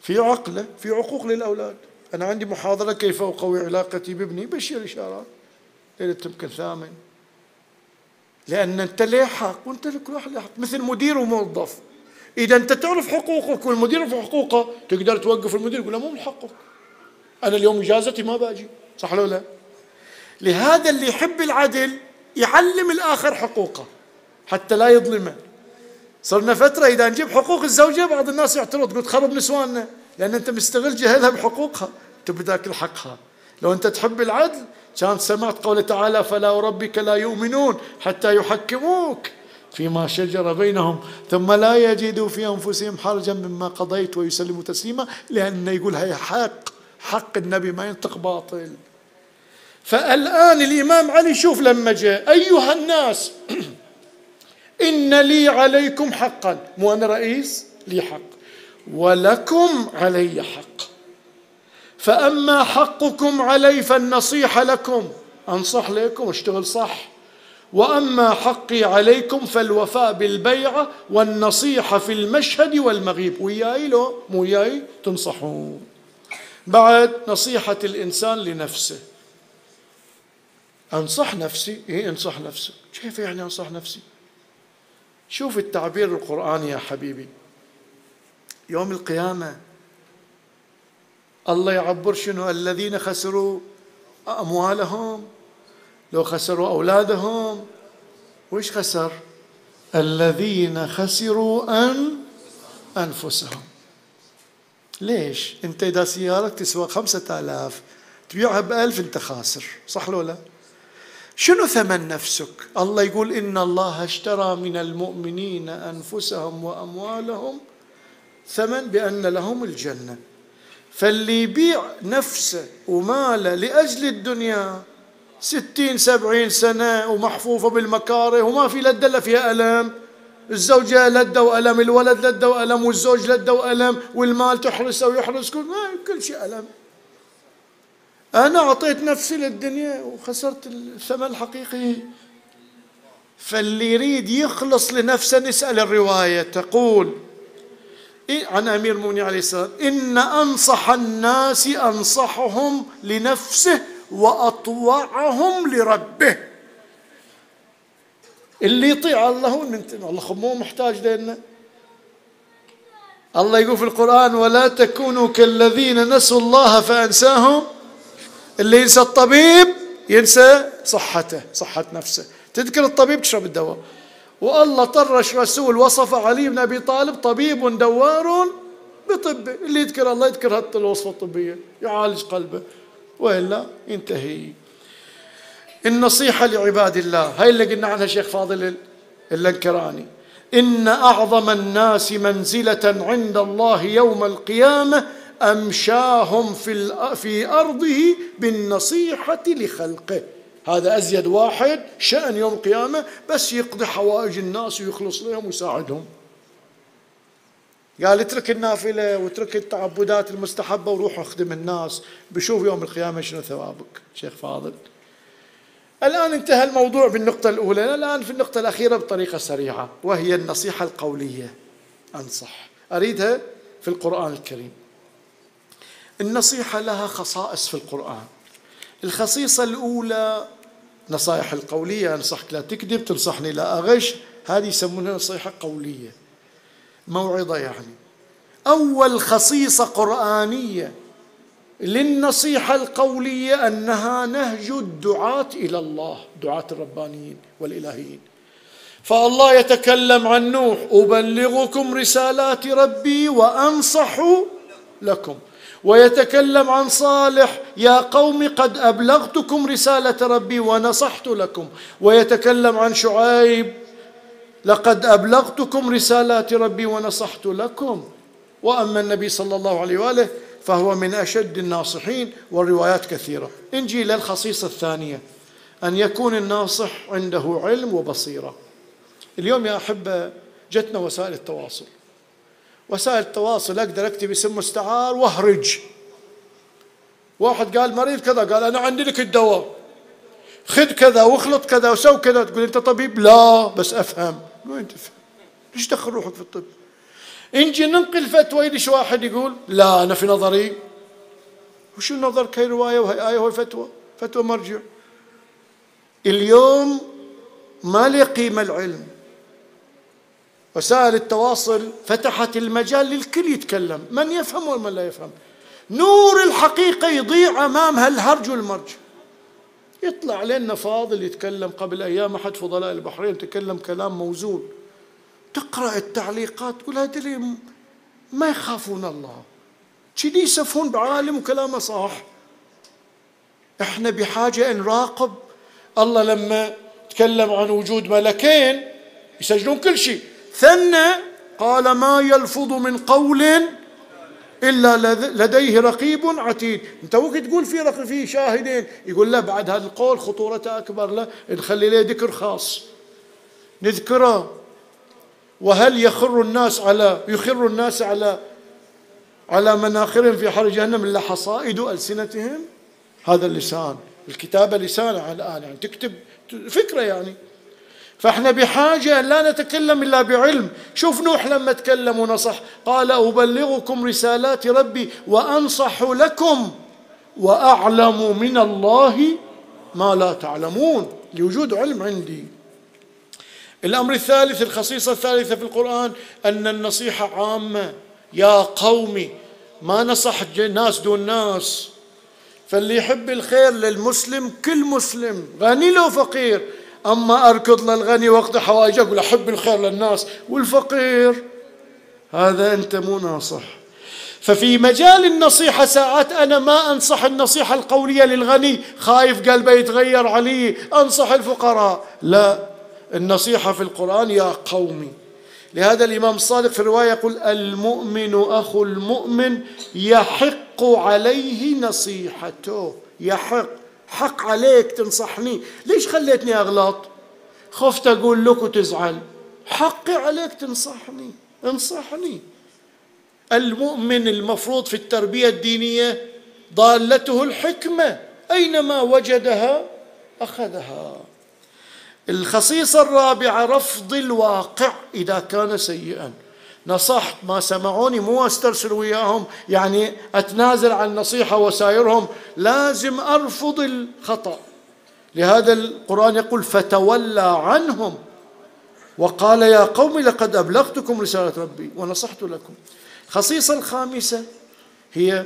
في عقلة في عقوق للأولاد. أنا عندي محاضرة كيف أقوي علاقتي بابني بشير إشارات. ليلة يمكن ثامن. لأن أنت ليه حق؟ وأنت لك واحد حق مثل مدير وموظف. إذا أنت تعرف حقوقك والمدير في حقوقه تقدر توقف المدير يقول له مو من حقك. أنا اليوم إجازتي ما باجي. صح ولا لا؟ لهذا اللي يحب العدل يعلم الآخر حقوقه حتى لا يظلمه. صرنا فترة إذا نجيب حقوق الزوجة بعض الناس يعترض قلت خرب نسواننا لأن أنت مستغل جهلها بحقوقها. تبي تاكل حقها لو أنت تحب العدل كان سمعت قوله تعالى فلا وربك لا يؤمنون حتى يحكموك فيما شجر بينهم. ثم لا يجدوا في أنفسهم حرجا مما قضيت ويسلموا تسليما لأنه يقول هي حق حق النبي ما ينطق باطل. فالآن الإمام علي شوف لما جاء. أيها الناس إن لي عليكم حقا. مو أنا رئيس لي حق. ولكم علي حق. فأما حقكم علي فالنصيحة لكم. أنصح لكم أشتغل صح. وأما حقي عليكم فالوفاء بالبيعه والنصيحة في المشهد والمغيب. وياي لو مو وياي تنصحون. بعد نصيحة الإنسان لنفسه. انصح نفسي؟ إيه انصح نفسك كيف يعني انصح نفسي؟ شوف التعبير القرآني يا حبيبي. يوم القيامة الله يعبر شنو؟ الذين خسروا أموالهم. لو خسروا أولادهم وش خسر؟ الذين خسروا أن أنفسهم. ليش؟ أنت إذا سيارتك تسوى خمسة آلاف تبيعها بألف أنت خاسر. صح لو لا؟ شنو ثمن نفسك؟ الله يقول إن الله اشترى من المؤمنين أنفسهم وأموالهم ثمن بأن لهم الجنة. فاللي يبيع نفسه وماله لأجل الدنيا ستين سبعين سنة ومحفوفة بالمكاره وما في لدة إلا فيها ألم. الزوجة لدة وألم الولد لدة وألم والزوج لدة وألم والمال تحرسه ويحرس كل كل شيء ألم. أنا أعطيت نفسي للدنيا وخسرت الثمن الحقيقي. فاللي يريد يخلص لنفسه نسأل الرواية تقول إيه عن أمير المؤمنين عليه السلام إن أنصح الناس أنصحهم لنفسه وأطوعهم لربه. اللي يطيع الله من الله مو محتاج لنا الله يقول في القرآن ولا تكونوا كالذين نسوا الله فأنساهم. اللي ينسى الطبيب ينسى صحته صحة نفسه. تذكر الطبيب تشرب الدواء. والله طرش رسول وصف علي بن أبي طالب طبيب دوار بطبه اللي يذكر الله يذكر الوصفة الطبية. يعالج قلبه. وإلا ينتهي. النصيحة لعباد الله. هاي اللي قلنا عنها شيخ فاضل اللنكراني إن أعظم الناس منزلة عند الله يوم القيامة أمشاهم في, في أرضه بالنصيحة لخلقه. هذا أزيد واحد شأن يوم القيامة بس يقضي حوائج الناس ويخلص لهم ويساعدهم. قال اترك النافلة واترك التعبدات المستحبة وروح أخدم الناس. بشوف يوم القيامة شنو ثوابك شيخ فاضل. الآن انتهى الموضوع بالنقطة الأولى. الآن في النقطة الأخيرة بطريقة سريعة وهي النصيحة القولية. أنصح. أريدها في القرآن الكريم. النصيحة لها خصائص في القرآن. الخصيصة الأولى نصائح القولية أنصحك لا تكذب تنصحني لا أغش. هذه يسمونها نصيحة قولية. موعظة يعني. أول خصيصة قرآنية للنصيحة القولية أنها نهج الدعاة إلى الله دعاة الربانيين والإلهيين. فالله يتكلم عن نوح أبلغكم رسالات ربي وأنصح لكم. ويتكلم عن صالح يا قوم قد أبلغتكم رسالة ربي ونصحت لكم. ويتكلم عن شعيب لقد أبلغتكم رسالات ربي ونصحت لكم. وأما النبي صلى الله عليه وآله فهو من أشد الناصحين والروايات كثيرة. نجي للخصيصة الثانية أن يكون الناصح عنده علم وبصيرة. اليوم يا أحبة جتنا وسائل التواصل. وسائل التواصل أقدر أكتب اسم مستعار وأهرج. واحد قال مريض كذا قال أنا عندي لك الدواء. خذ كذا واخلط كذا وسو كذا تقول أنت طبيب؟ لا بس أفهم. وين تفهم ليش دخل روحك في الطب؟ نجي ننقل فتوى يدش واحد يقول؟ لا أنا في نظري. وشو نظرك هي رواية وهي آية وهي فتوى. فتوى مرجع. اليوم ما لي قيمة العلم. وسائل التواصل فتحت المجال للكل يتكلم من يفهم ومن لا يفهم. نور الحقيقة يضيع أمام هالهرج والمرج. يطلع لنا فاضل يتكلم قبل أيام أحد فضلاء البحرين تكلم كلام موزون. تقرأ التعليقات تقول هذول ما يخافون الله. كذي يسفون بعالم وكلامه صح إحنا بحاجة أن نراقب. الله لما تكلم عن وجود ملكين يسجلون كل شيء. ثنى قال ما يلفظ من قول إلا لديه رقيب عتيد. أنت وقت تقول في في شاهدين يقول لا بعد هذا القول خطورته أكبر لا نخلي له ذكر خاص. نذكره. وهل يخر الناس على يخر الناس على على مناخرهم في حر جهنم إلا حصائد ألسنتهم؟ هذا اللسان الكتابة لسان الآن يعني تكتب فكرة يعني. فاحنا بحاجة ان لا نتكلم إلا بعلم. شوف نوح لما تكلم ونصح قال أبلغكم رسالات ربي وأنصح لكم وأعلم من الله ما لا تعلمون. لوجود علم عندي. الأمر الثالث الخصيصة الثالثة في القرآن أن النصيحة عامة. يا قومي ما نصح ناس دون ناس. فاللي يحب الخير للمسلم كل مسلم غني لو فقير أما أركض للغني وقت حوائجه أقول أحب الخير للناس والفقير. هذا أنت مو ناصح. ففي مجال النصيحة ساعات أنا ما أنصح النصيحة القولية للغني. خايف قلبه يتغير علي. أنصح الفقراء. لا النصيحة في القرآن يا قومي. لهذا الإمام الصادق في الرواية يقول المؤمن أخو المؤمن يحق عليه نصيحته. يحق. حق عليك تنصحني. ليش خليتني أغلط؟ خفت أقول لك وتزعل. حقي عليك تنصحني. انصحني. المؤمن المفروض في التربية الدينية ضالته الحكمة. أينما وجدها؟ أخذها. الخصيصة الرابعة رفض الواقع إذا كان سيئا. نصحت ما سمعوني مو أسترسل وياهم يعني أتنازل عن النصيحه وسايرهم لازم أرفض الخطأ. لهذا القرآن يقول فتولى عنهم وقال يا قوم لقد أبلغتكم رسالة ربي ونصحت لكم. الخصيصه الخامسه هي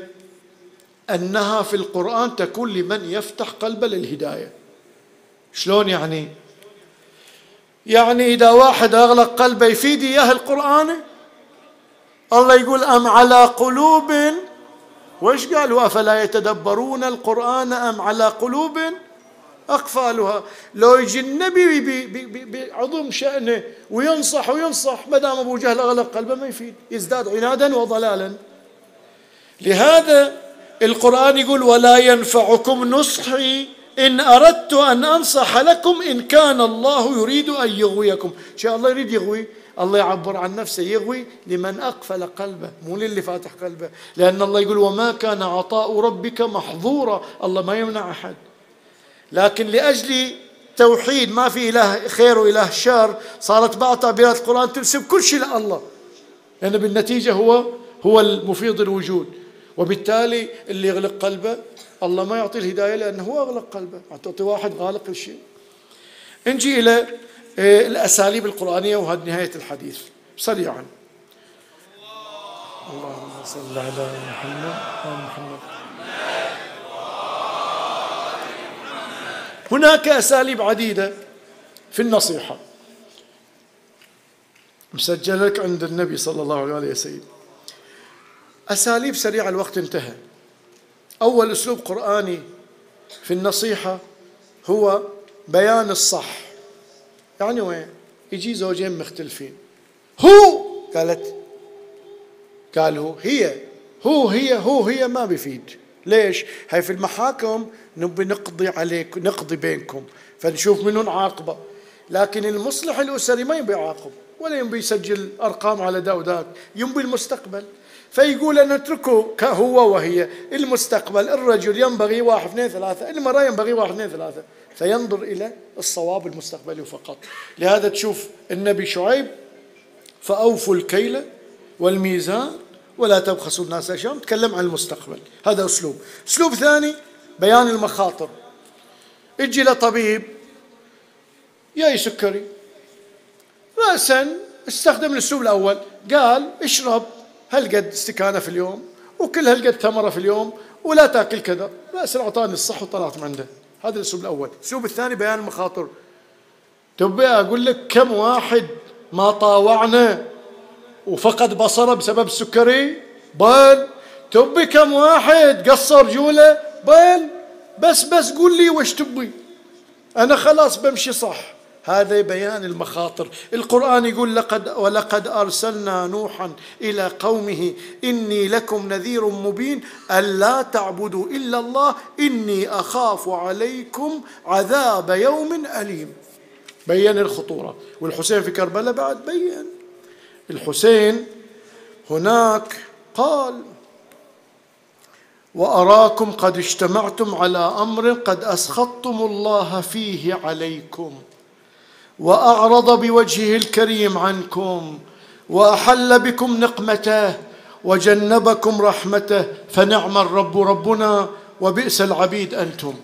أنها في القرآن تكون لمن يفتح قلبه للهداية. شلون يعني؟ يعني إذا واحد أغلق قلبه يفيد إياه القرآن الله يقول أم على قلوب وإيش قال أفلا يتدبرون القرآن أم على قلوب أقفالها؟ لو يجي النبي بعظم شأنه وينصح وينصح ما دام أبو جهل أغلق قلبه ما يفيد يزداد عنادا وضلالا. لهذا القرآن يقول ولا ينفعكم نصحي إن أردت أن أنصح لكم إن كان الله يريد أن يغويكم. شاء الله يريد يغوي. الله يعبر عن نفسه يغوي لمن أقفل قلبه مو للي فاتح قلبه. لأن الله يقول وما كان عطاء ربك محظورا الله ما يمنع أحد. لكن لأجل توحيد ما في إله خير وإله شر صارت بعض تعبيرات القرآن تنسب كل شيء لله لأن بالنتيجة هو هو المفيض الوجود. وبالتالي اللي يغلق قلبه الله ما يعطي الهداية لأنه هو أغلق قلبه. تعطي واحد غالق الشيء نجي إلى الأساليب القرآنية وهذه نهاية الحديث. سريعا. اللهم صل على محمد محمد. هناك أساليب عديدة في النصيحة. مسجلك عند النبي صلى الله عليه وسلم. أساليب سريعة الوقت انتهى. أول أسلوب قرآني في النصيحة هو بيان الصح. يعني وين؟ يجي زوجين مختلفين. هو قالت قال هو هي هو هي هو هي ما بيفيد. ليش؟ هاي في المحاكم نبي نقضي عليك نقضي بينكم فنشوف منو نعاقبه لكن المصلح الأسري ما يبي يعاقب ولا ينبي يسجل أرقام على دا وذاك ينبي المستقبل. فيقول نتركه كهو وهي. المستقبل الرجل ينبغي واحد اثنين ثلاثة المرأة ينبغي واحد اثنين ثلاثة. فينظر إلى الصواب المستقبلي فقط. لهذا تشوف النبي شعيب فأوفوا الكيل والميزان ولا تبخسوا الناس أشياءهم. تكلم عن المستقبل. هذا أسلوب. أسلوب ثاني بيان المخاطر. أجي لطبيب يا سكري رأسا استخدم الأسلوب الأول. قال اشرب هالقد استكانة في اليوم وكل هالقد تمرة في اليوم ولا تأكل كذا. رأسا أعطاني الصح وطلعت من عنده. هذا الأسلوب الأول. الأسلوب الثاني بيان المخاطر. تبي أقول لك كم واحد ما طاوعنا وفقد بصره بسبب السكري؟ بل تبي كم واحد قصر جوله؟ بل بس بس قول لي وش تبي. أنا خلاص بمشي صح. هذا بيان المخاطر. القرآن يقول لقد ولقد أرسلنا نوحا إلى قومه إني لكم نذير مبين ألا تعبدوا إلا الله إني أخاف عليكم عذاب يوم أليم. بين الخطورة. والحسين في كربلاء بعد بين. الحسين هناك قال وأراكم قد اجتمعتم على أمر قد أسخطتم الله فيه عليكم. وأعرض بوجهه الكريم عنكم وأحل بكم نقمته وجنبكم رحمته فنعم الرب ربنا وبئس العبيد أنتم.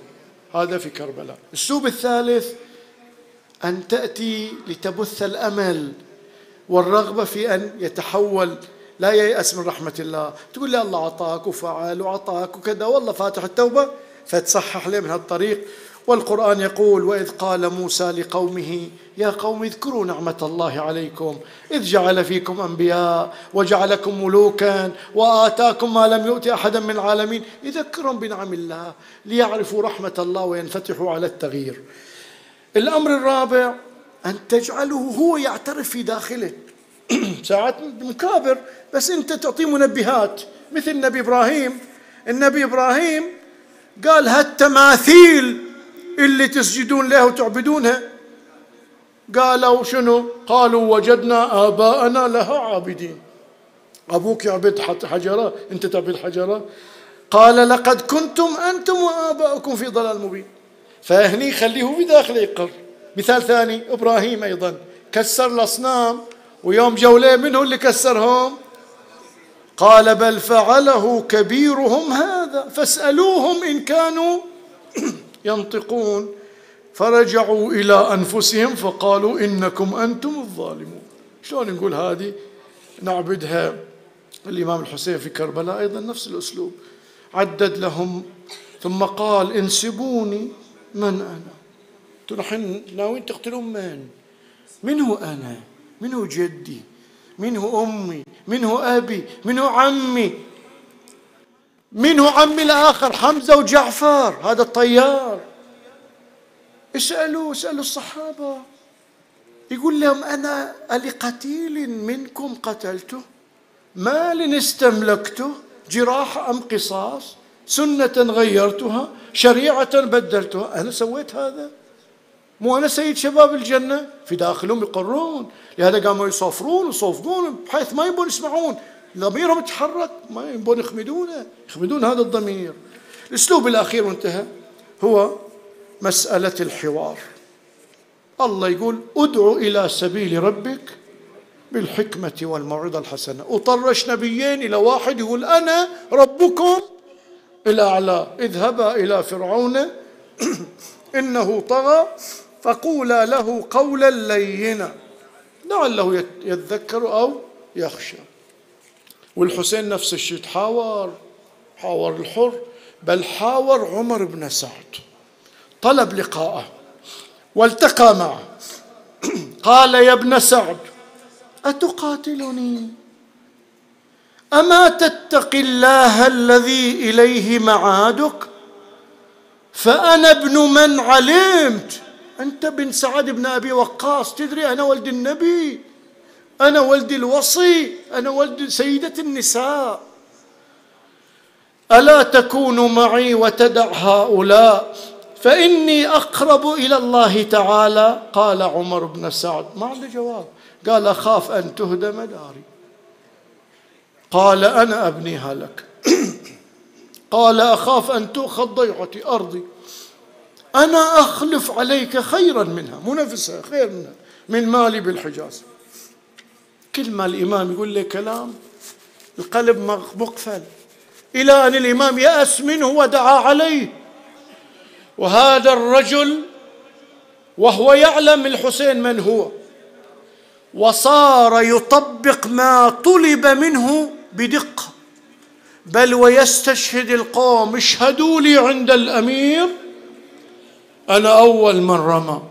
هذا في كربلاء. السوب الثالث أن تأتي لتبث الأمل والرغبة في أن يتحول. لا ييأس من رحمة الله. تقول لي الله عطاك وفعل وعطاك وكذا. والله فاتح التوبة فتصحح له من هالطريق. والقرآن يقول وإذ قال موسى لقومه يا قوم اذكروا نعمة الله عليكم. إذ جعل فيكم أنبياء وجعلكم ملوكا وآتاكم ما لم يؤت أحدا من العالمين. يذكرهم بنعم الله ليعرفوا رحمة الله وينفتحوا على التغيير. الأمر الرابع أن تجعله هو يعترف في داخله. ساعات مكابر بس أنت تعطيه منبهات. مثل النبي إبراهيم. النبي إبراهيم قال هالتماثيل اللي تسجدون لها وتعبدونها؟ قالوا شنو؟ قالوا وجدنا آباءنا لها عابدين. أبوك يعبد حجرة أنت تعبد حجرة؟ قال لقد كنتم أنتم وآباؤكم في ضلال مبين. فهني خليه بداخله يقر. مثال ثاني إبراهيم أيضا. كسر الأصنام ويوم جولة منه اللي كسرهم؟ قال بل فعله كبيرهم هذا فاسألوهم إن كانوا ينطقون. فرجعوا إلى أنفسهم فقالوا إنكم أنتم الظالمون. شلون نقول هذه؟ نعبدها. الإمام الحسين في كربلاء أيضا نفس الأسلوب. عدد لهم. ثم قال انسبوني. من أنا؟ تروحين ناويين تقتلون من؟ من هو أنا؟ من هو جدي؟ من هو أمي؟ من هو أبي؟ من هو عمي؟ من هو عمي الآخر حمزة وجعفر هذا الطيار. اسألوا اسألوا الصحابة. يقول لهم أنا لقتيل منكم قتلته؟ مال استملكته؟ جراحة أم قصاص؟ سنة غيرتها؟ شريعة بدلتها؟ أنا سويت هذا؟ مو أنا سيد شباب الجنة؟ في داخلهم يقرون. لهذا قاموا يصفرون ويصوفون بحيث ما يبون يسمعون. ضميرهم يتحرك ما يبون يخمدونه يخمدون هذا الضمير. الأسلوب الأخير وانتهى هو مسألة الحوار. الله يقول ادع إلى سبيل ربك بالحكمة والموعظة الحسنة. وطرش نبيين إلى واحد يقول أنا ربكم الأعلى. اذهبا إلى فرعون إنه طغى فقولا له قولا لينا. لعله يتذكر أو يخشى. والحسين نفس الشيء تحاور حاور الحر بل حاور عمر بن سعد. طلب لقاءه والتقى معه. قال يا ابن سعد أتقاتلني؟ أما تتقي الله الذي إليه معادك؟ فأنا ابن من علمت. أنت بن سعد بن أبي وقاص تدري أنا ولد النبي؟ أنا ولد الوصي أنا ولد سيدة النساء. ألا تكون معي وتدع هؤلاء؟ فإني أقرب إلى الله تعالى قال عمر بن سعد. ما عنده جواب. قال أخاف أن تهدم داري قال أنا أبنيها لك. قال أخاف أن تؤخذ ضيعتي أرضي. أنا أخلف عليك خيرا منها. مو نفسها خير منها. من مالي بالحجاز. كل ما الإمام يقول لي كلام القلب مقفل. إلى أن الإمام يأس منه ودعا عليه. وهذا الرجل وهو يعلم الحسين من هو. وصار يطبق ما طلب منه بدقة. بل ويستشهد القوم اشهدوا لي عند الأمير أنا أول من رمى.